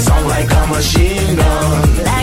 sound like a machine gun.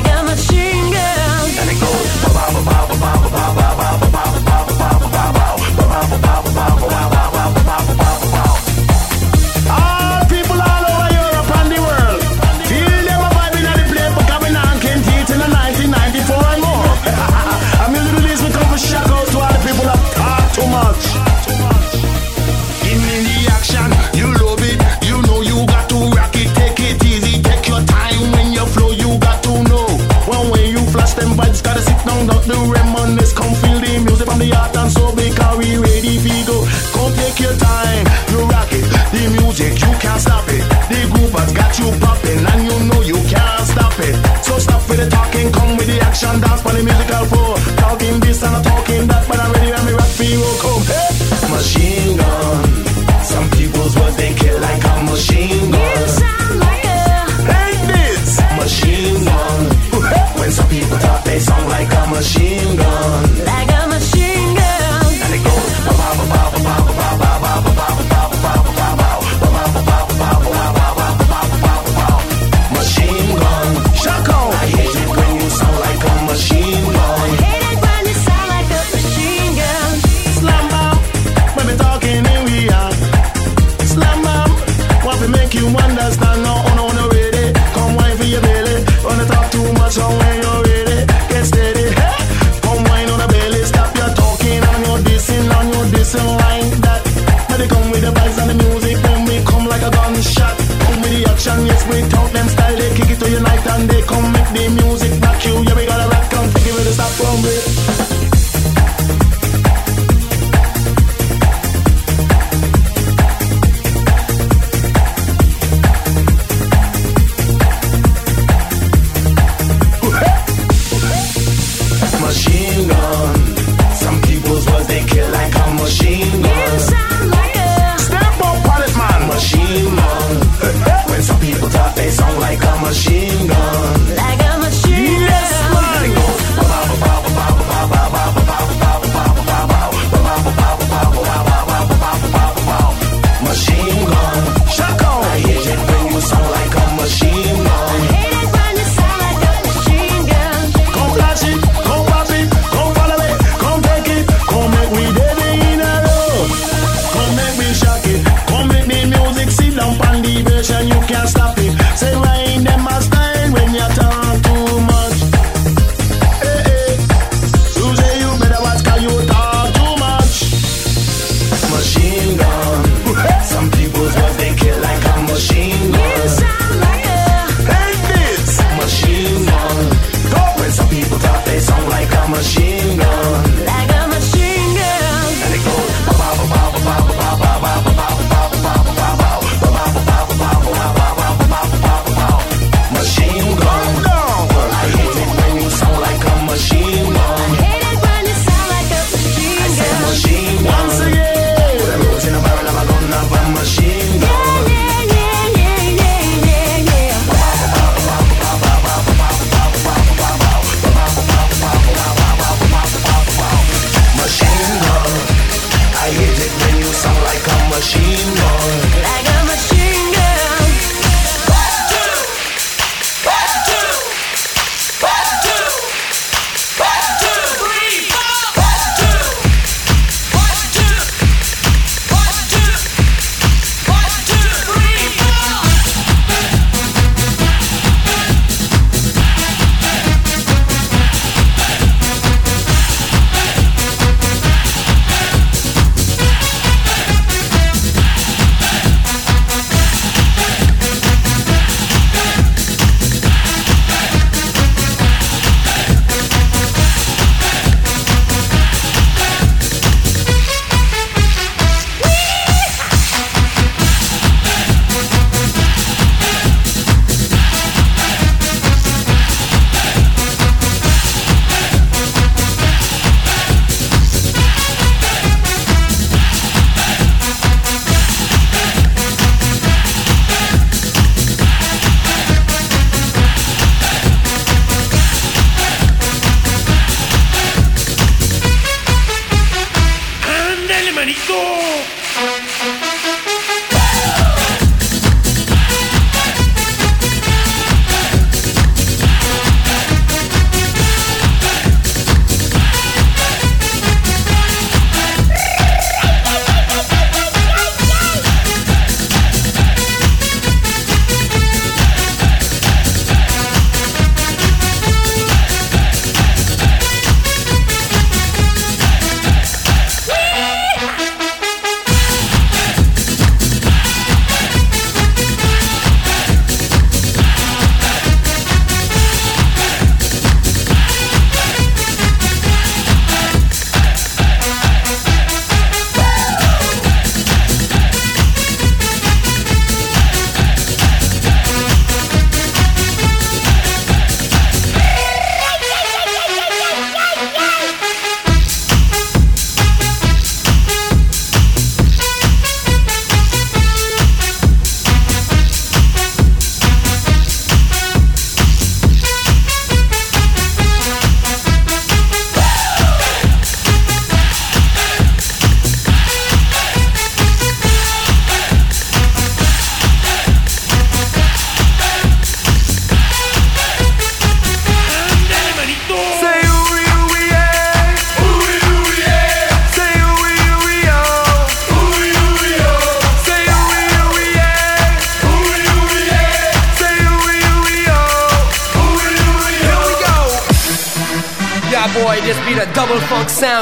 I'm not talking but I'm ready when. Oh, come, machine gun. Some people's words they kill like a machine gun. This machine gun. when some people talk, they sound like a machine.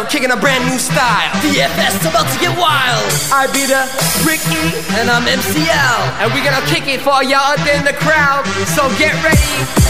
kicking a brand new style. DFS about to get wild. I be the Ricky, and I'm MCL. And we gonna kick it for y'all up in the crowd. So get ready.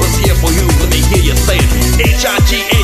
Let's hear for you, let me hear you say it. H-I-G-A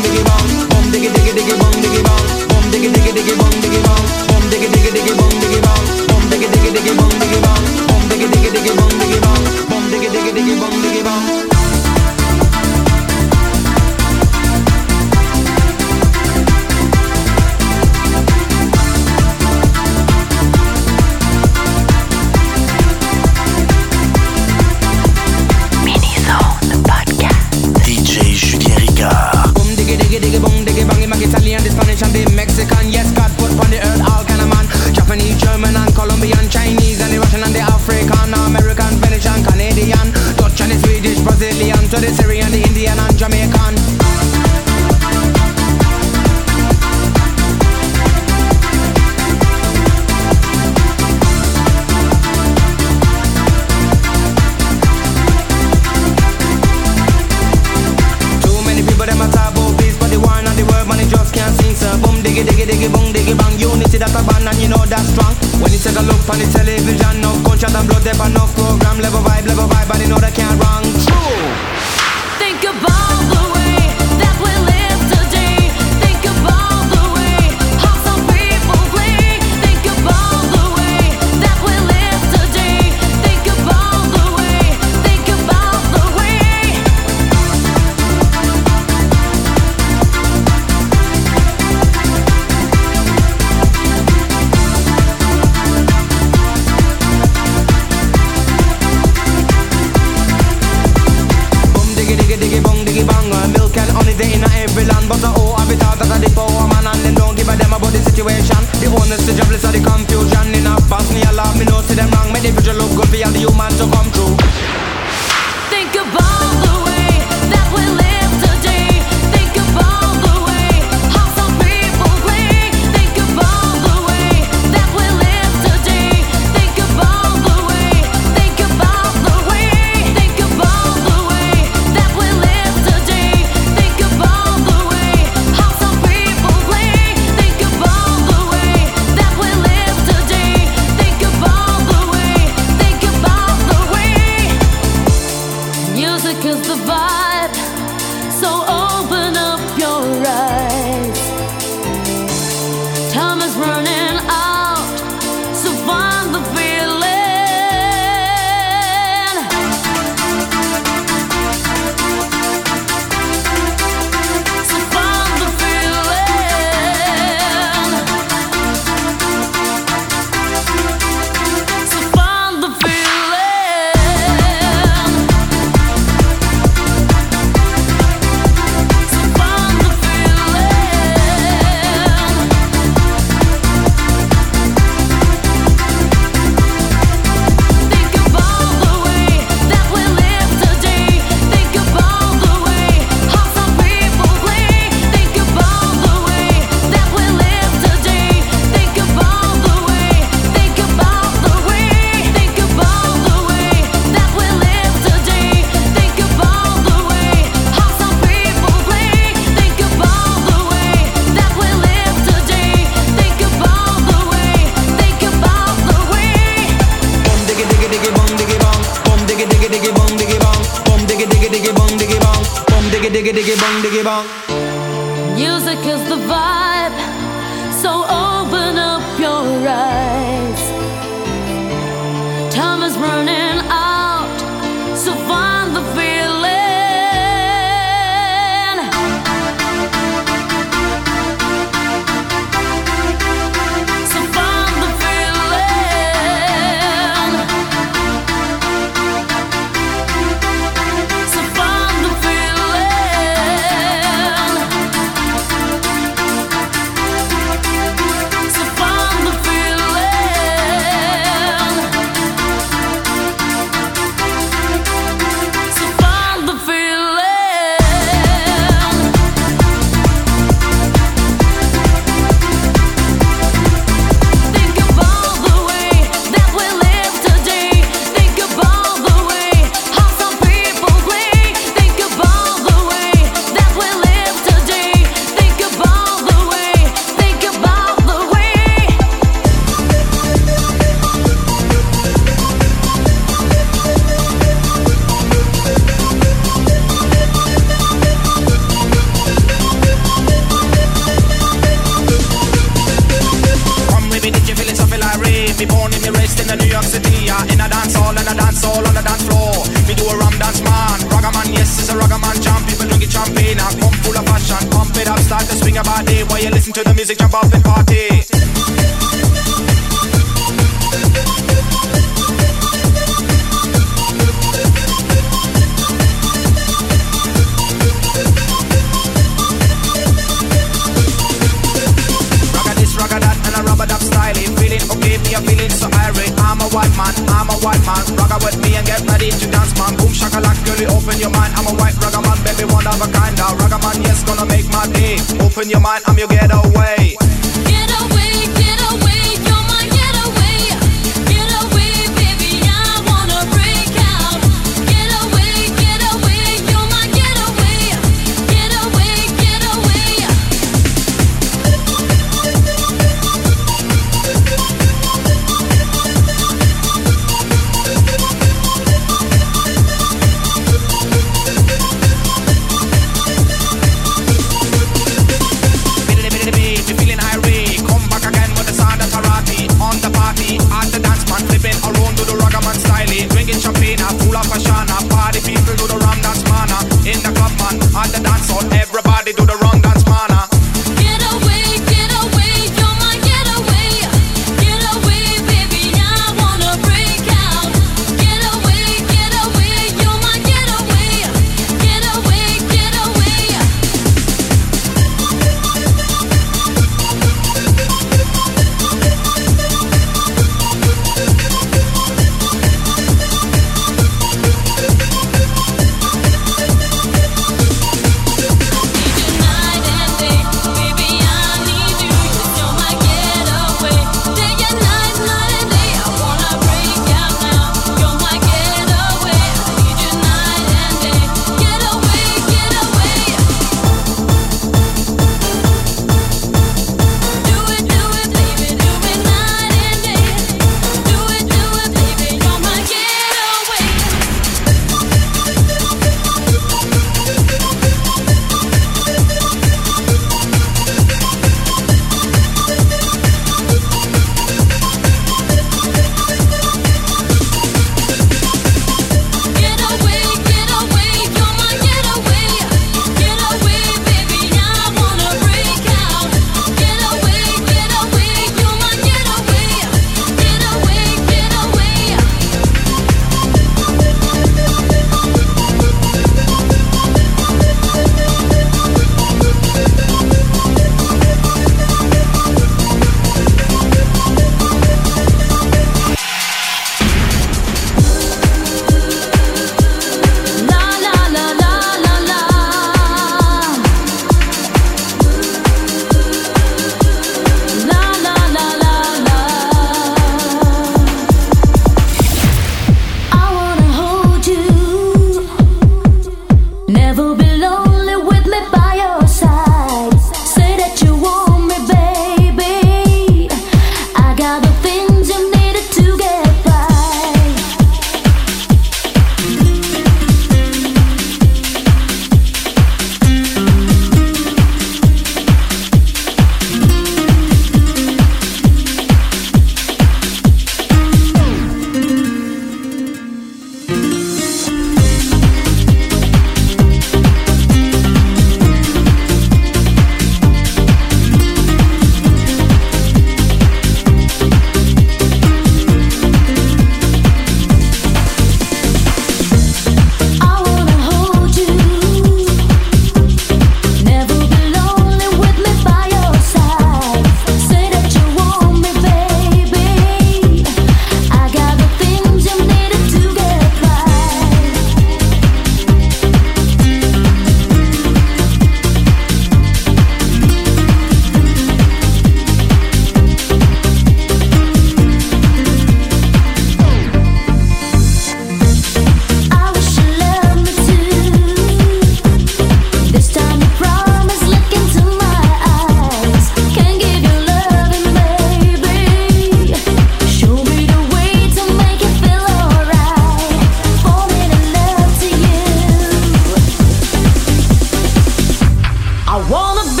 I wanna be